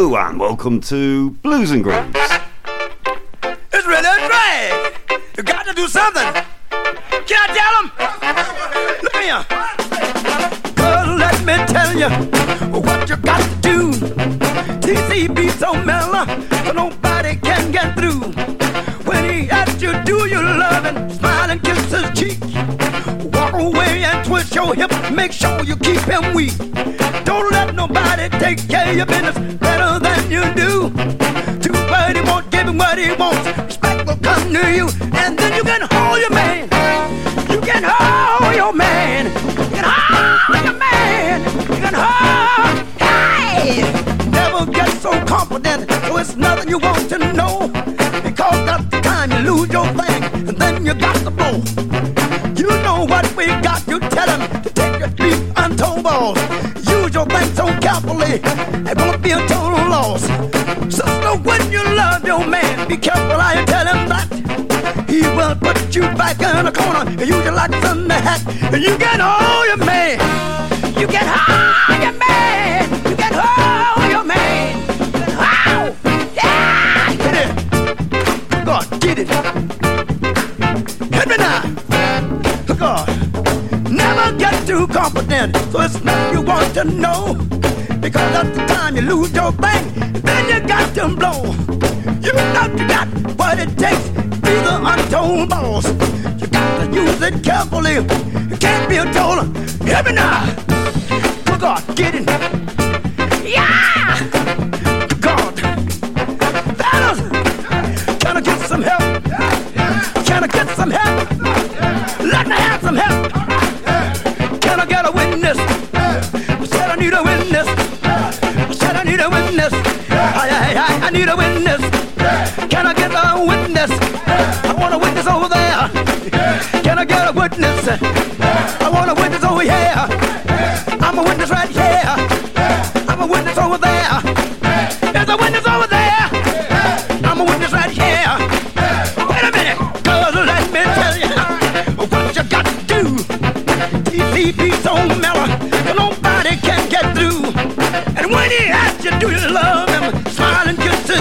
Hello and welcome to Blues and Grooves. It's really a drag. You got to do something. Can I tell them? Look here. Girl, let me tell you what you got to do. TCB so mellow, nobody can get through. Away and twist your hip. Make sure you keep him weak. Don't let nobody take care of your business better than you do. Too bad he won't give him what he wants. Respect will come to you, and then you can hold your man. You can hold your man. You can hold your man. You can hold. Hey! Never get so confident, so it's nothing you want to know. Because that's the time you lose your thing, and then you got to blow. What we got, you tell him to take your three untold balls. Use your thing so carefully, it won't be a total loss. Sister, when you love your man, be careful how you tell him that. He will put you back in a corner and use you like Sunday hat. And you can hold your man. You can hold your man. Too confident, so it's nothing you want to know. Because at the time you lose your thing, then you got to blow. You you got what it takes, be the untold boss. You got to use it carefully. You can't be a total. Me now. Good God, get it. Witness. I, I, I, I need a witness. Can I get a witness? I want a witness over there. Can I get a witness? I want a witness over here.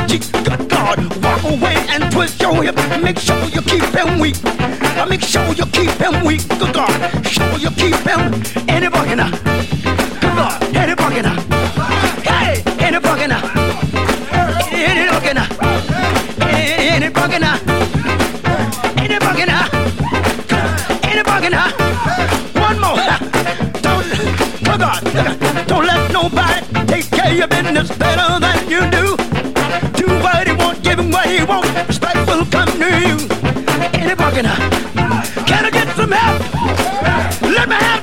And cheek. Good God, walk away and twist your hip. Make sure you keep him weak. Uh, Make sure you keep him weak. Good God, sure you keep him any bucket now. Good God, any bucket now. Uh. Hey, any bucket now. Uh. Any bucket now. Uh. Any bucket now. Any bucket now. bugging, huh? One more. Don't, oh God, don't let nobody take care of your business better than you. Do he want. Respect will come to you. Any bugging. Can I get some help? Let me have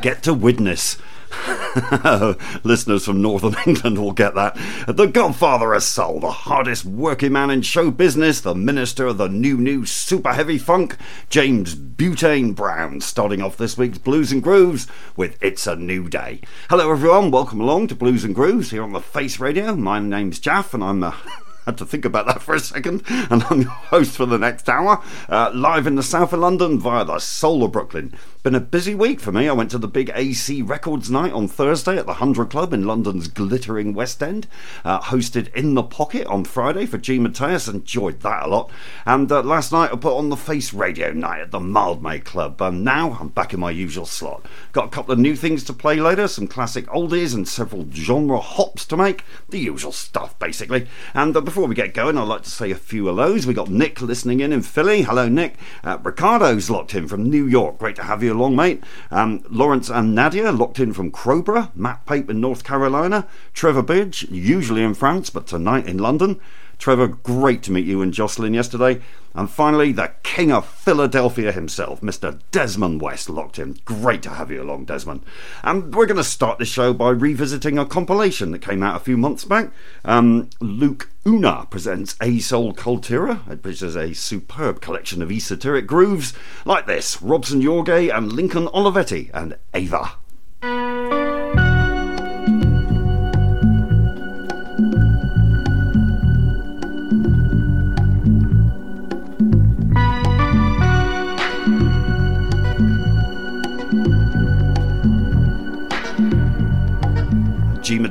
get to witness? Listeners from Northern England will get that. The Godfather of Soul, the hardest working man in show business, the minister of the new, new super heavy funk, James Butane Brown, starting off this week's Blues and Grooves with It's a New Day. Hello, everyone. Welcome along to Blues and Grooves here on the Face Radio. My name's Jaff, and I'm the. had to think about that for a second, and I'm your host for the next hour, uh, live in the south of London via the soul of Brooklyn. Been a busy week for me. I went to the big AC Records night on Thursday at the Hundred Club in London's glittering West End. Uh, hosted in the Pocket on Friday for G Mateus. Enjoyed that a lot. And uh, last night I put on the Face Radio night at the Mildmay Club. And now I'm back in my usual slot. Got a couple of new things to play later, some classic oldies and several genre hops to make. The usual stuff, basically. And uh, before we get going, I'd like to say a few hellos. We got Nick listening in in Philly. Hello, Nick. Uh, Ricardo's locked in from New York. Great to have you along, mate. Um, Lawrence and Nadia locked in from Crowborough. Matt Pape in North Carolina. Trevor Bidge, usually in France, but tonight in London. Trevor, great to meet you and Jocelyn yesterday. And finally, the King of Philadelphia himself, Mr. Desmond West, locked in. Great to have you along, Desmond. And we're going to start the show by revisiting a compilation that came out a few months back. Um, Luke Una presents É Soul Cultura, which is a superb collection of esoteric grooves like this Robson Jorge and Lincoln Olivetti and Eva.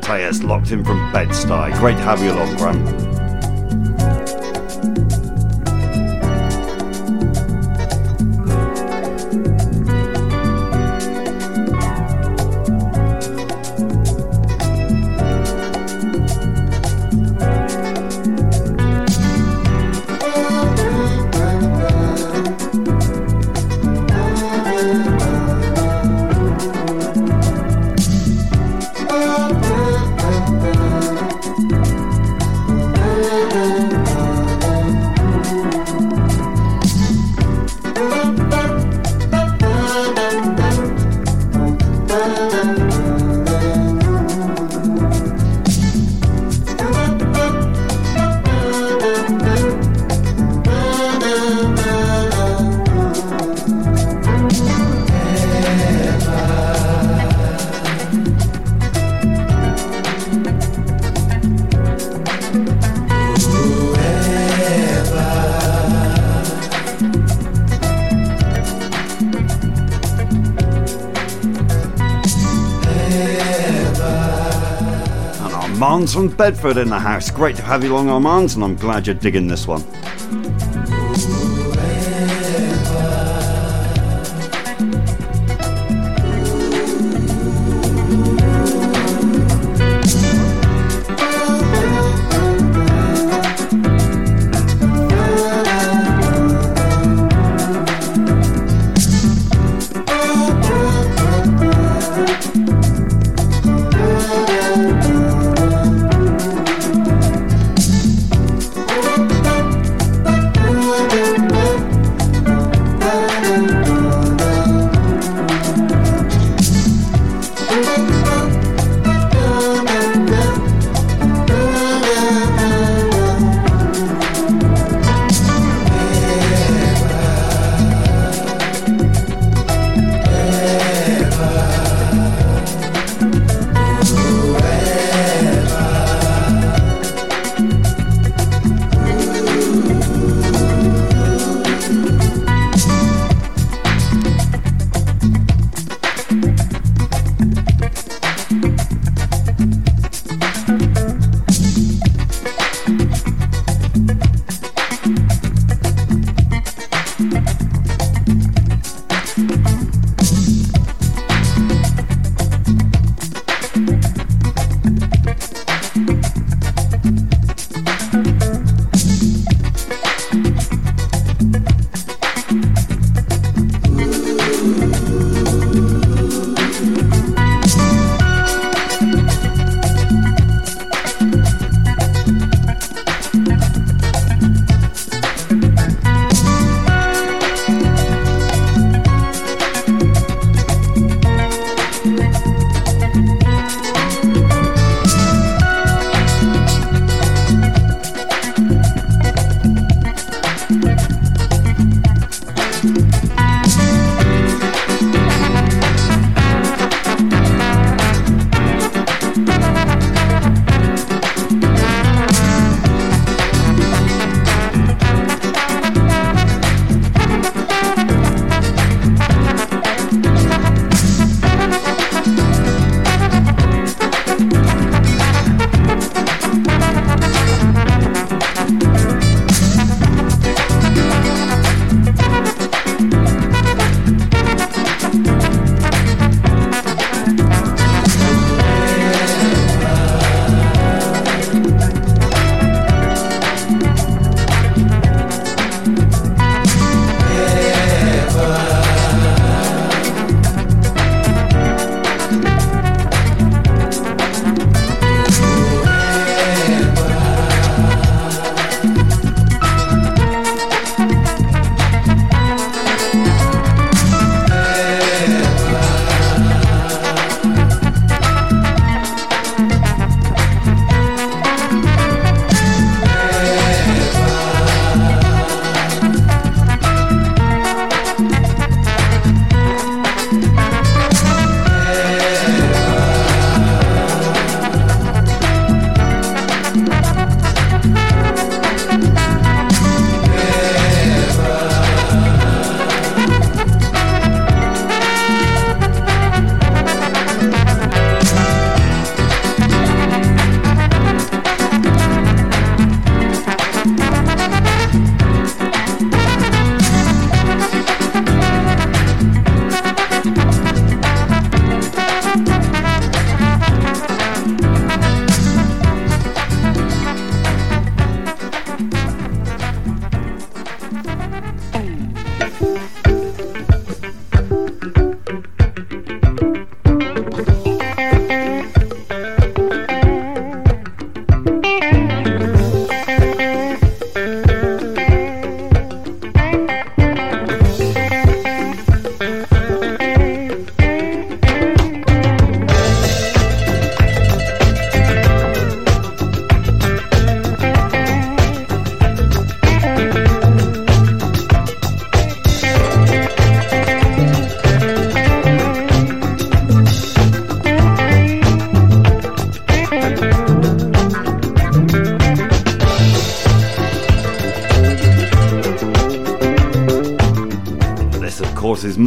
Mateus, locked in from Bed-Stuy. Great to have you along, Grant. From Bedford in the house. Great to have you along, Armands, and I'm glad you're digging this one.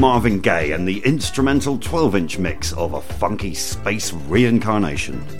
Marvin Gaye and the instrumental 12 inch mix of a funky space reincarnation.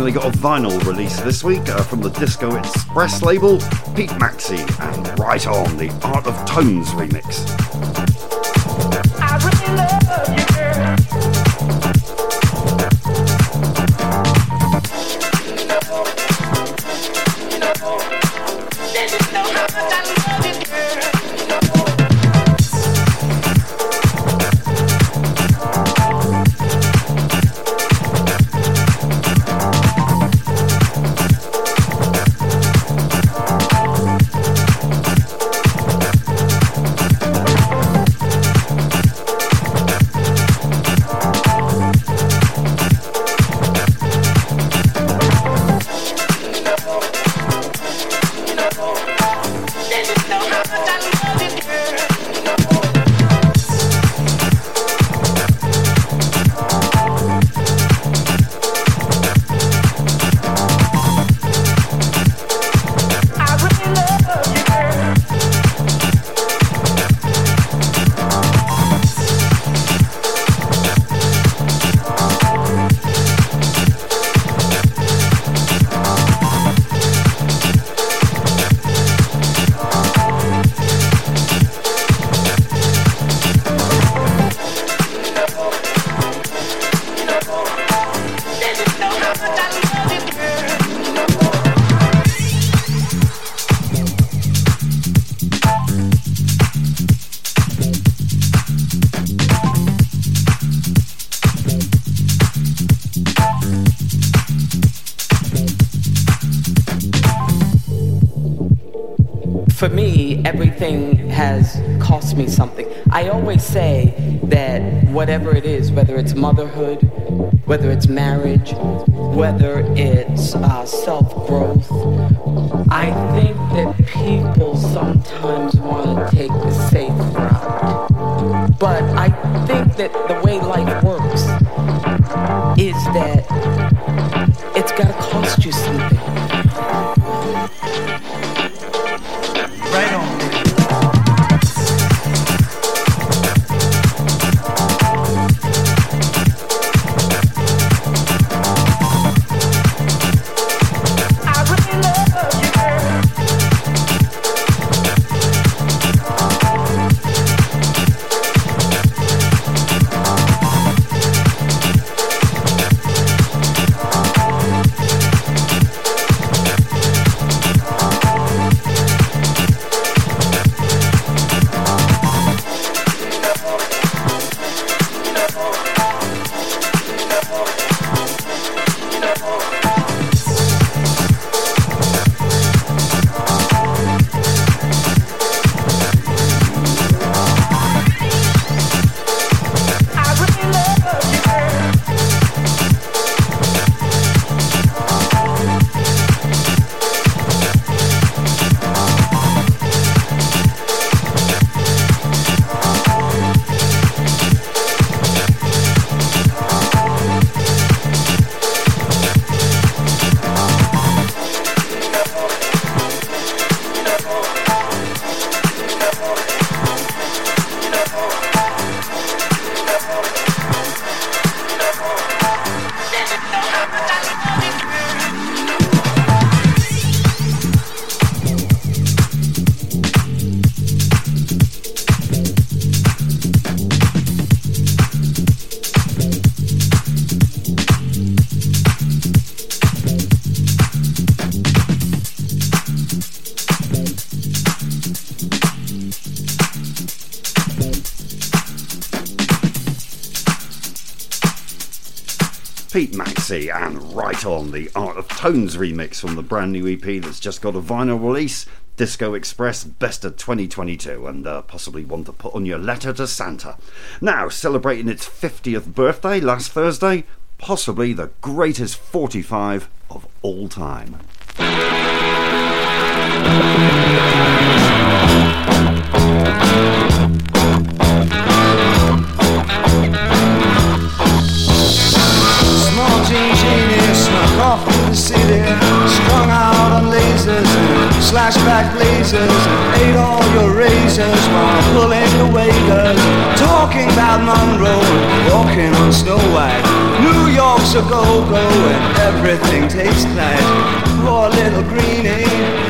Finally got a vinyl release this week uh, from the Disco Express label, Pete Maxey and Right On, the Art of Tones remix. Has me something. I always say that whatever it is, whether it's motherhood, whether it's marriage, whether it's uh, self growth, I think that people sometimes want to take the safe route. But I think that the way life works is that Tones remix from the brand new EP that's just got a vinyl release. Disco Express Best of 2022, and uh, possibly one to put on your letter to Santa. Now, celebrating its 50th birthday last Thursday, possibly the greatest 45 of all time. Off to the city, strung out on lasers and slashback blazers, and ate all your razors while pulling the waiters, talking about Monroe, walking on Snow White. New York's a go-go and everything tastes nice. Poor little greenie.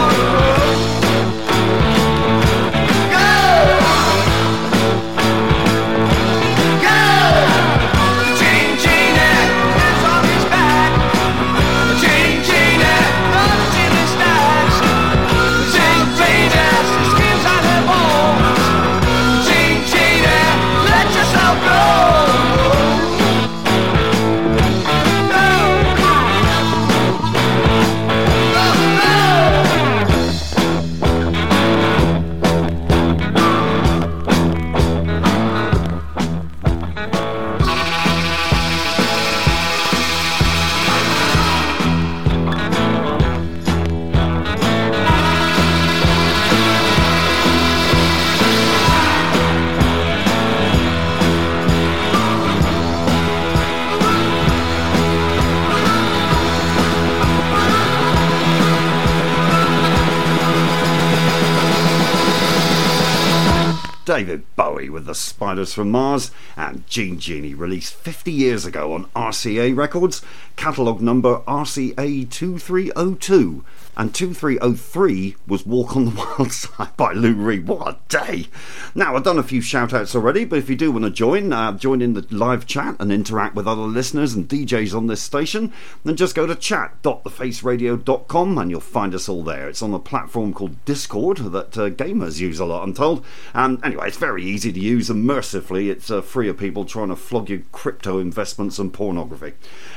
David Bowie with the Spiders from Mars, and Jean Genie released 50 years ago on RCA Records, catalogue number RCA 2302 and 2303 was Walk on the Wild Side by Lou Reed. What a day! Now, I've done a few shout outs already, but if you do want to join, uh, join in the live chat and interact with other listeners and DJs on this station, then just go to chat.thefaceradio.com and you'll find us all there. It's on a platform called Discord that uh, gamers use a lot, I'm told. And anyway, it's very easy to use and mercifully, it's uh, free of people trying to flog you crypto investments and pornography.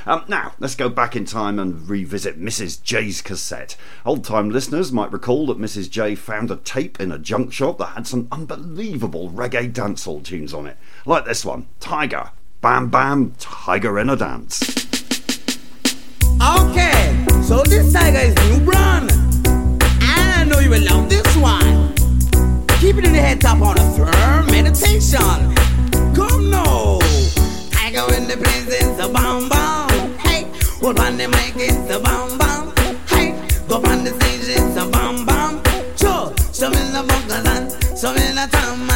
Um, now, let's go back in time and revisit Mrs. J's cassette. Old time listeners might recall that Mrs. J found a tape in a junk shop that had some unbelievable reggae dancehall tunes on it, like this one Tiger, Bam Bam, Tiger in a Dance. Okay, so this tiger is new brand. And I know you will love this one. Keep it in the head top on a firm meditation. Come now. go in the place is a bam bam. Hey, hold on the mic it's a bam bam. Hey, go on the stage it's a bam bam. Sure, some in the bunkerland, some in the town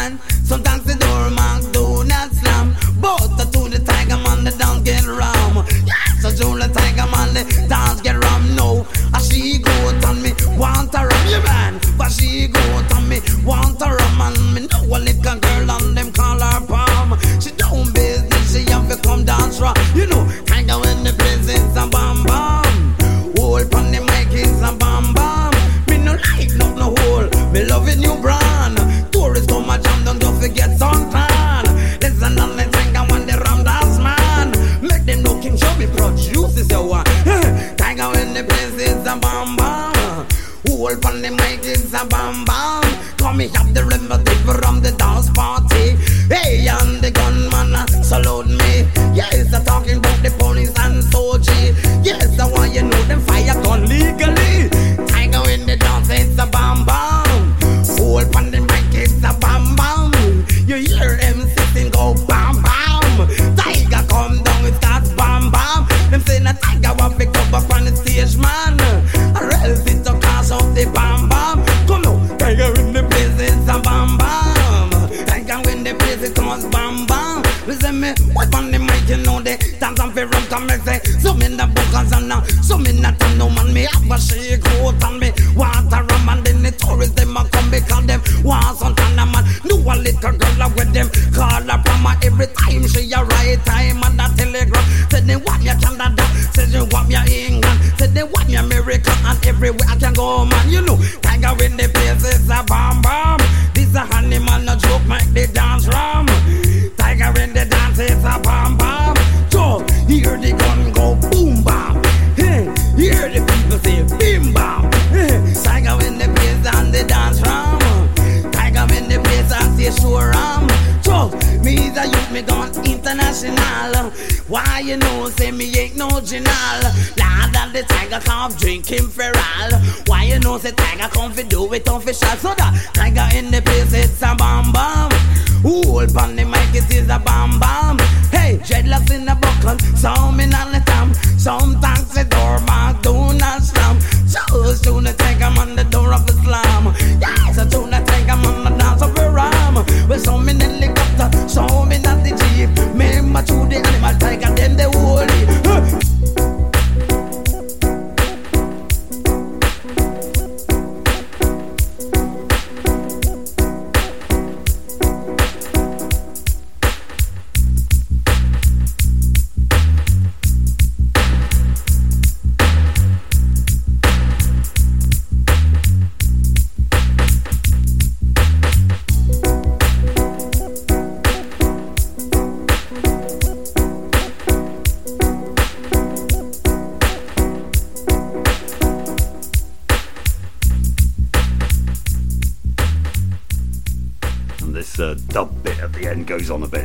want a rum, me know a little girl on them call her palm. She don't business, she have to come dance raw. You know, tiger when the place is a bam bam. Hold on the mic is a bam bam. Me no like not no hole. Me loving new brand. Tourists come a jam, don't forget suntan. Me. Have the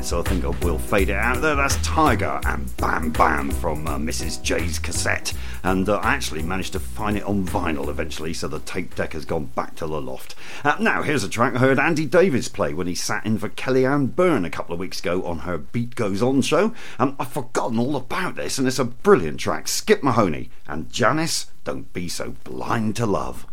bit, so I think I will fade it out there. That's Tiger and Bam Bam from uh, Mrs. J's cassette. And uh, I actually managed to find it on vinyl eventually, so the tape deck has gone back to the loft. Uh, now, here's a track I heard Andy Davis play when he sat in for Kellyanne Byrne a couple of weeks ago on her Beat Goes On show. Um, I've forgotten all about this, and it's a brilliant track. Skip Mahoney and Janice, Don't Be So Blind to Love.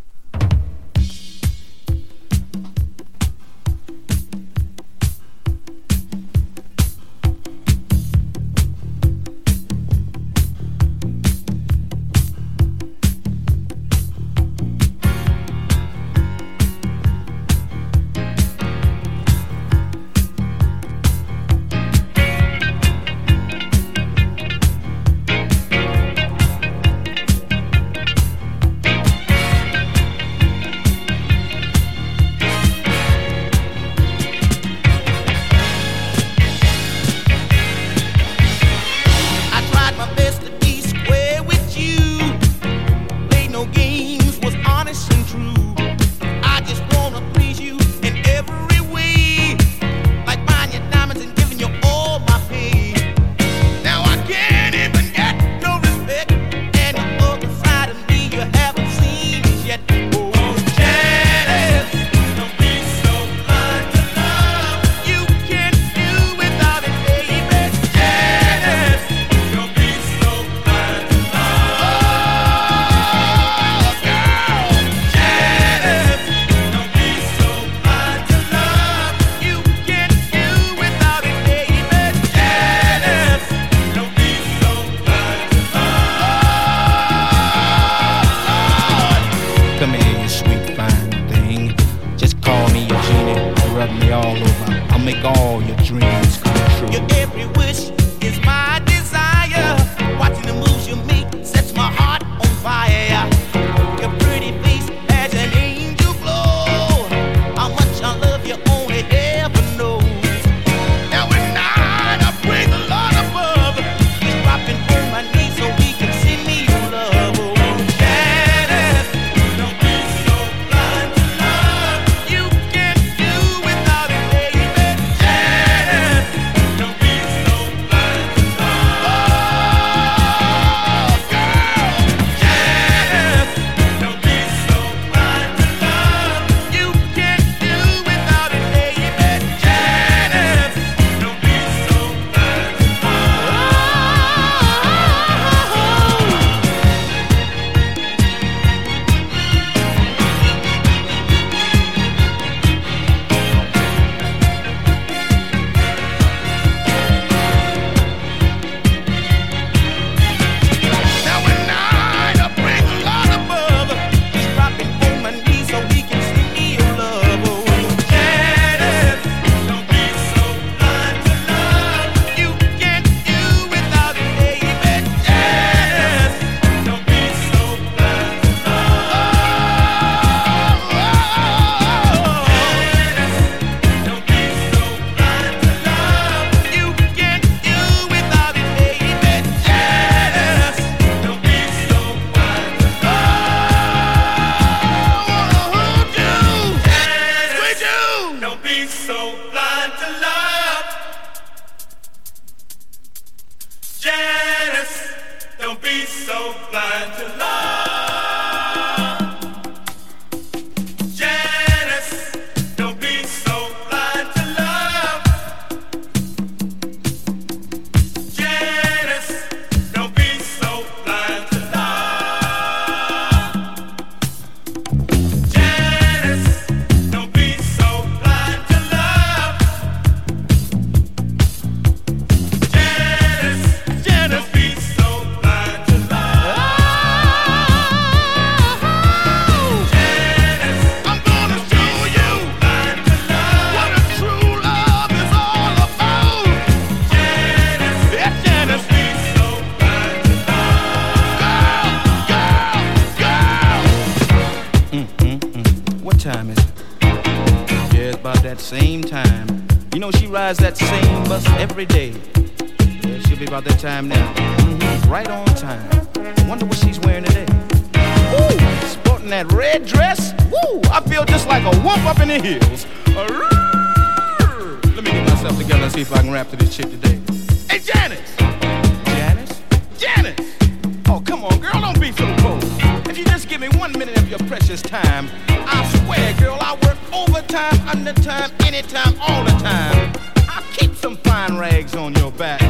Give me one minute of your precious time, I swear, girl, I work overtime, undertime, anytime, all the time. I'll keep some fine rags on your back.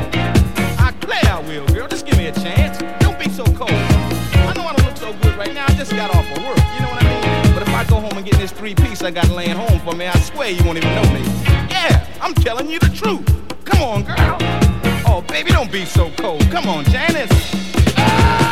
I play I will, girl. Just give me a chance. Don't be so cold. I know I don't look so good right now. I just got off of work. You know what I mean? But if I go home and get this three piece I got laying home for me, I swear you won't even know me. Yeah, I'm telling you the truth. Come on, girl. Oh, baby, don't be so cold. Come on, Janice. Ah!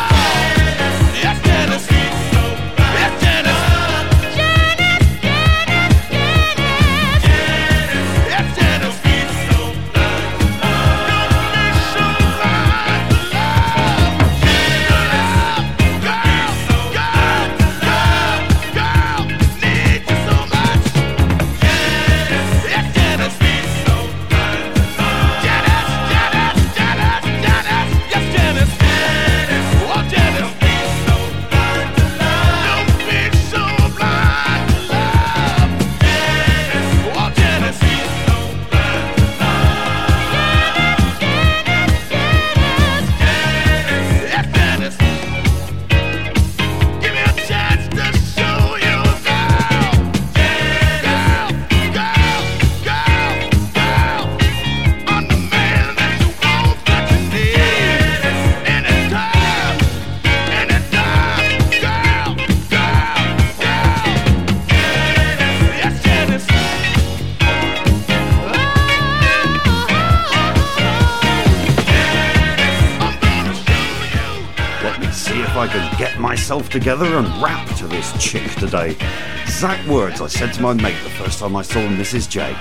Myself together and rap to this chick today. Exact words I said to my mate the first time I saw Mrs. J.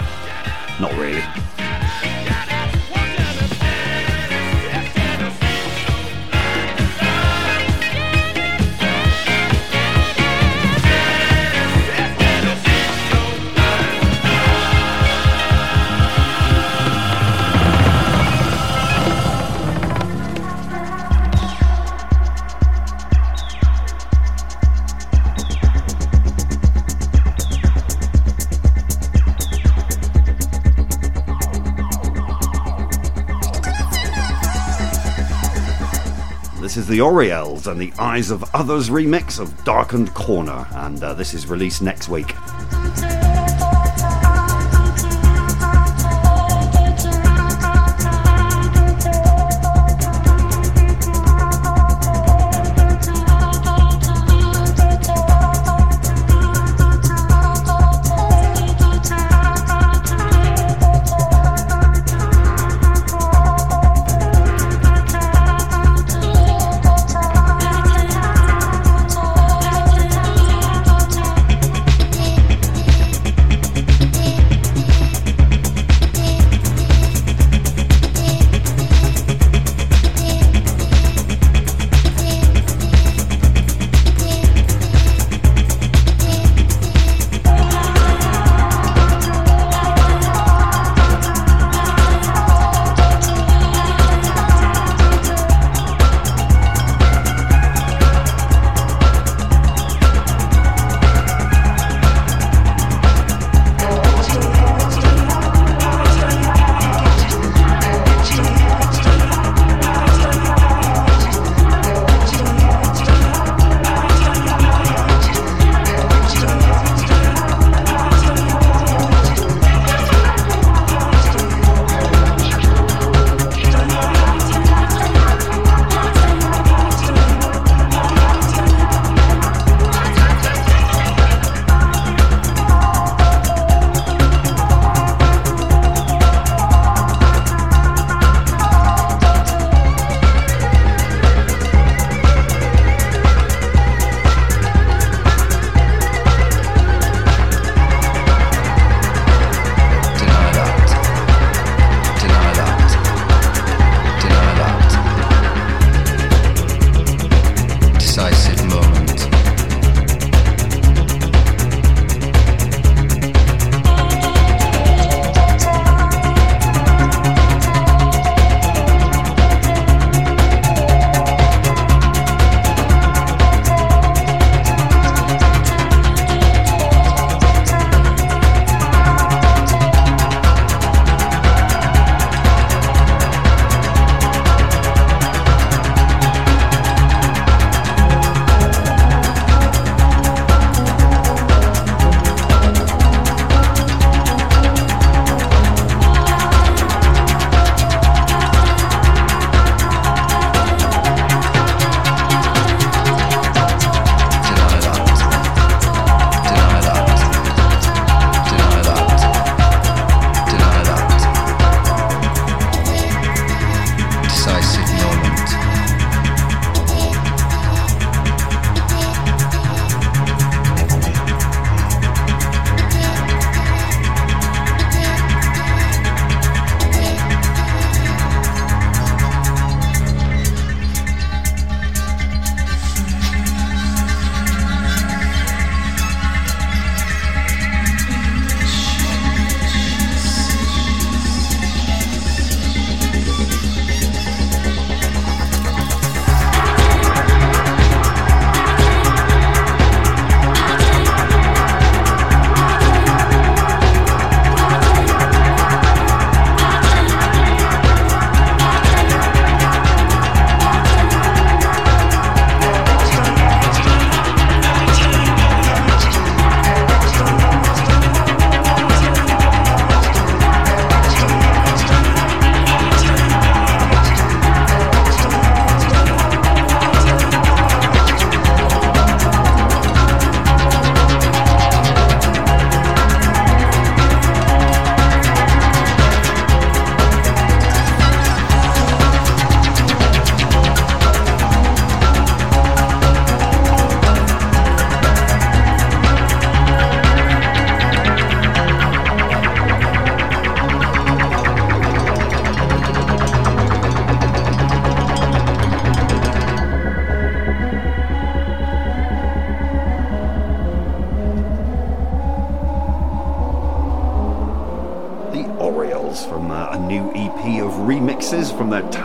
Not really. The Oriels and the Eyes of Others remix of Darkened Corner, and uh, this is released next week.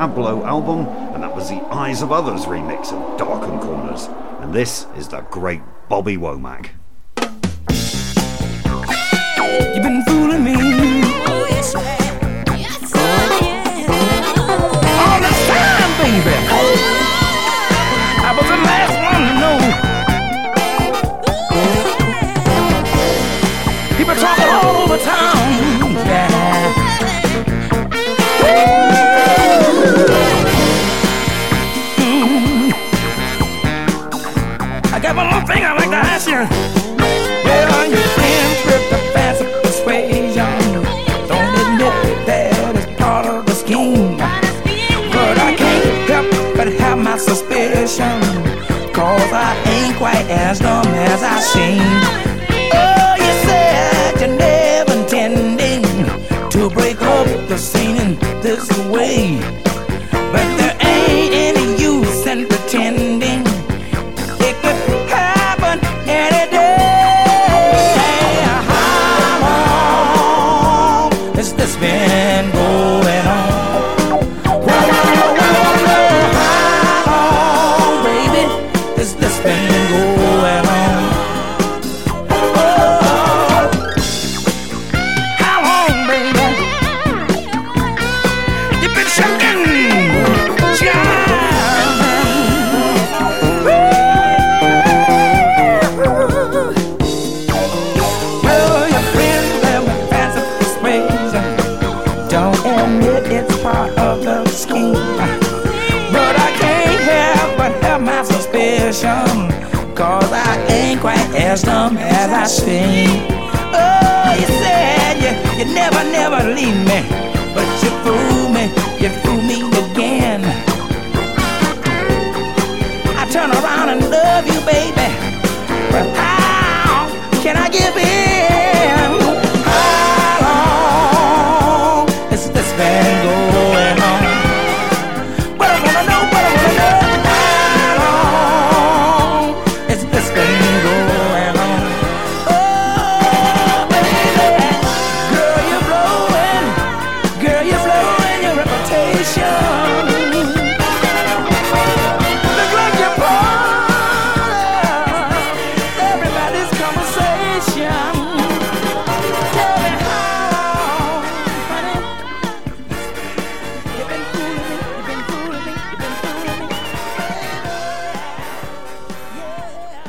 Tableau album, and that was the Eyes of Others remix of Darkened Corners. And this is the great Bobby Womack. Cause I ain't quite as dumb as I seem.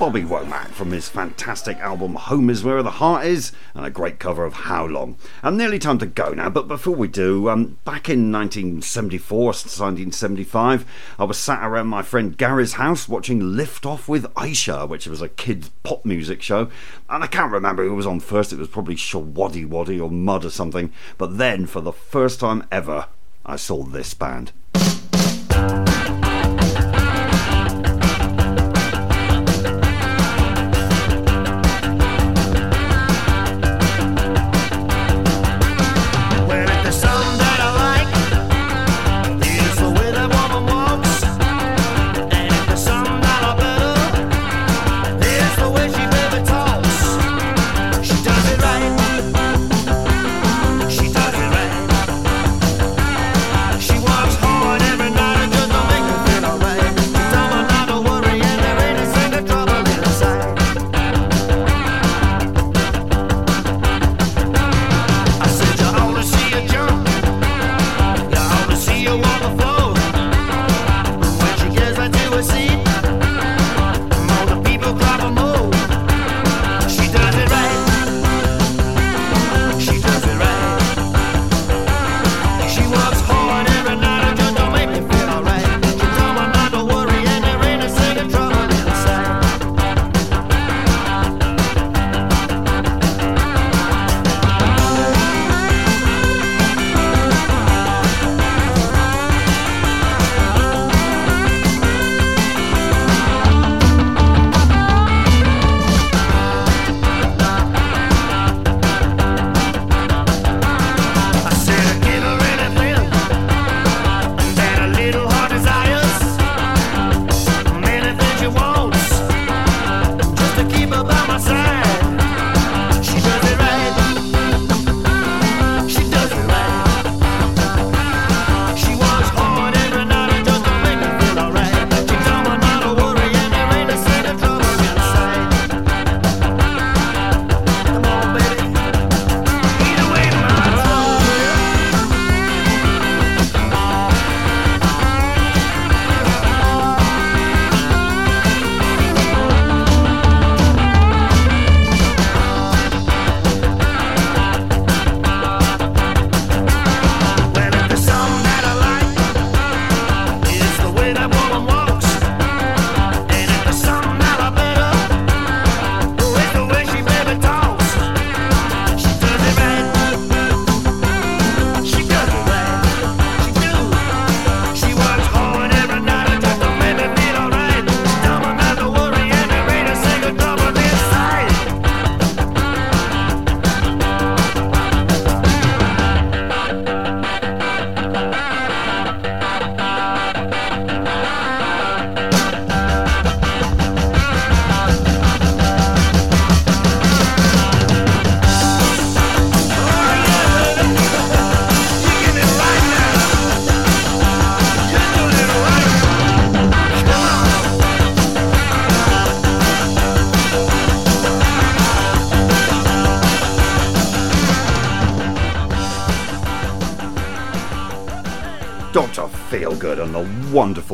Bobby Womack from his fantastic album Home Is Where the Heart Is and a great cover of How Long. I'm nearly time to go now, but before we do, um, back in 1974, 1975, I was sat around my friend Gary's house watching Lift Off with Ayshea, which was a kids' pop music show, and I can't remember who was on first, it was probably Showaddywaddy or Mud or something, but then for the first time ever, I saw this band.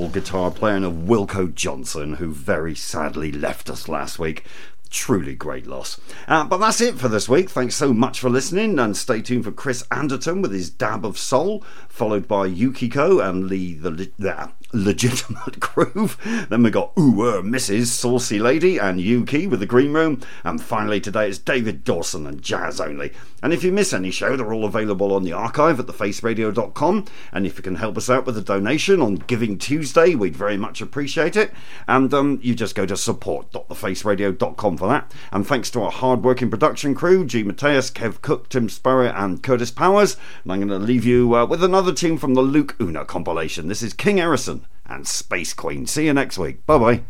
Guitar playing of Wilko Johnson, who very sadly left us last week. Truly great loss. Uh, but that's it for this week. Thanks so much for listening, and stay tuned for Chris Anderton with his Dab of Soul, followed by Yukiko and Lee the, the legitimate groove. Then we got Ooh, uh, Mrs. Saucy Lady and Yuki with the Green Room. And finally today it's David Dawson and Jazz Only. And if you miss any show, they're all available on the archive at thefaceradio.com. And if you can help us out with a donation on Giving Tuesday, we'd very much appreciate it. And um, you just go to support.thefaceradio.com for that. And thanks to our hard-working production crew, G. Mateus, Kev Cook, Tim Sparrow, and Curtis Powers. And I'm going to leave you uh, with another tune from the Luke Una compilation. This is King Errisson and Space Queen. See you next week. Bye bye.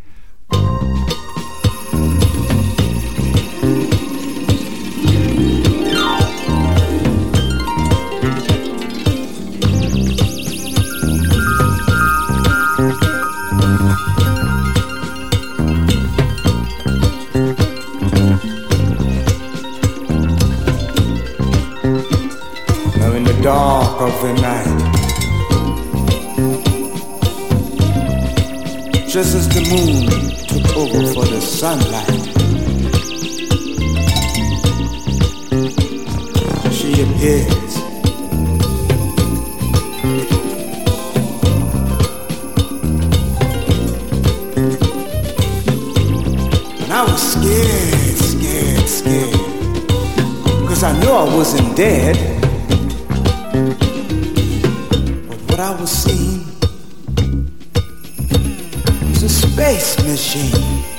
The night, just as the moon took over for the sunlight, she appears. And I was scared, scared, scared. Cause I knew I wasn't dead. But what I was seeing space machine.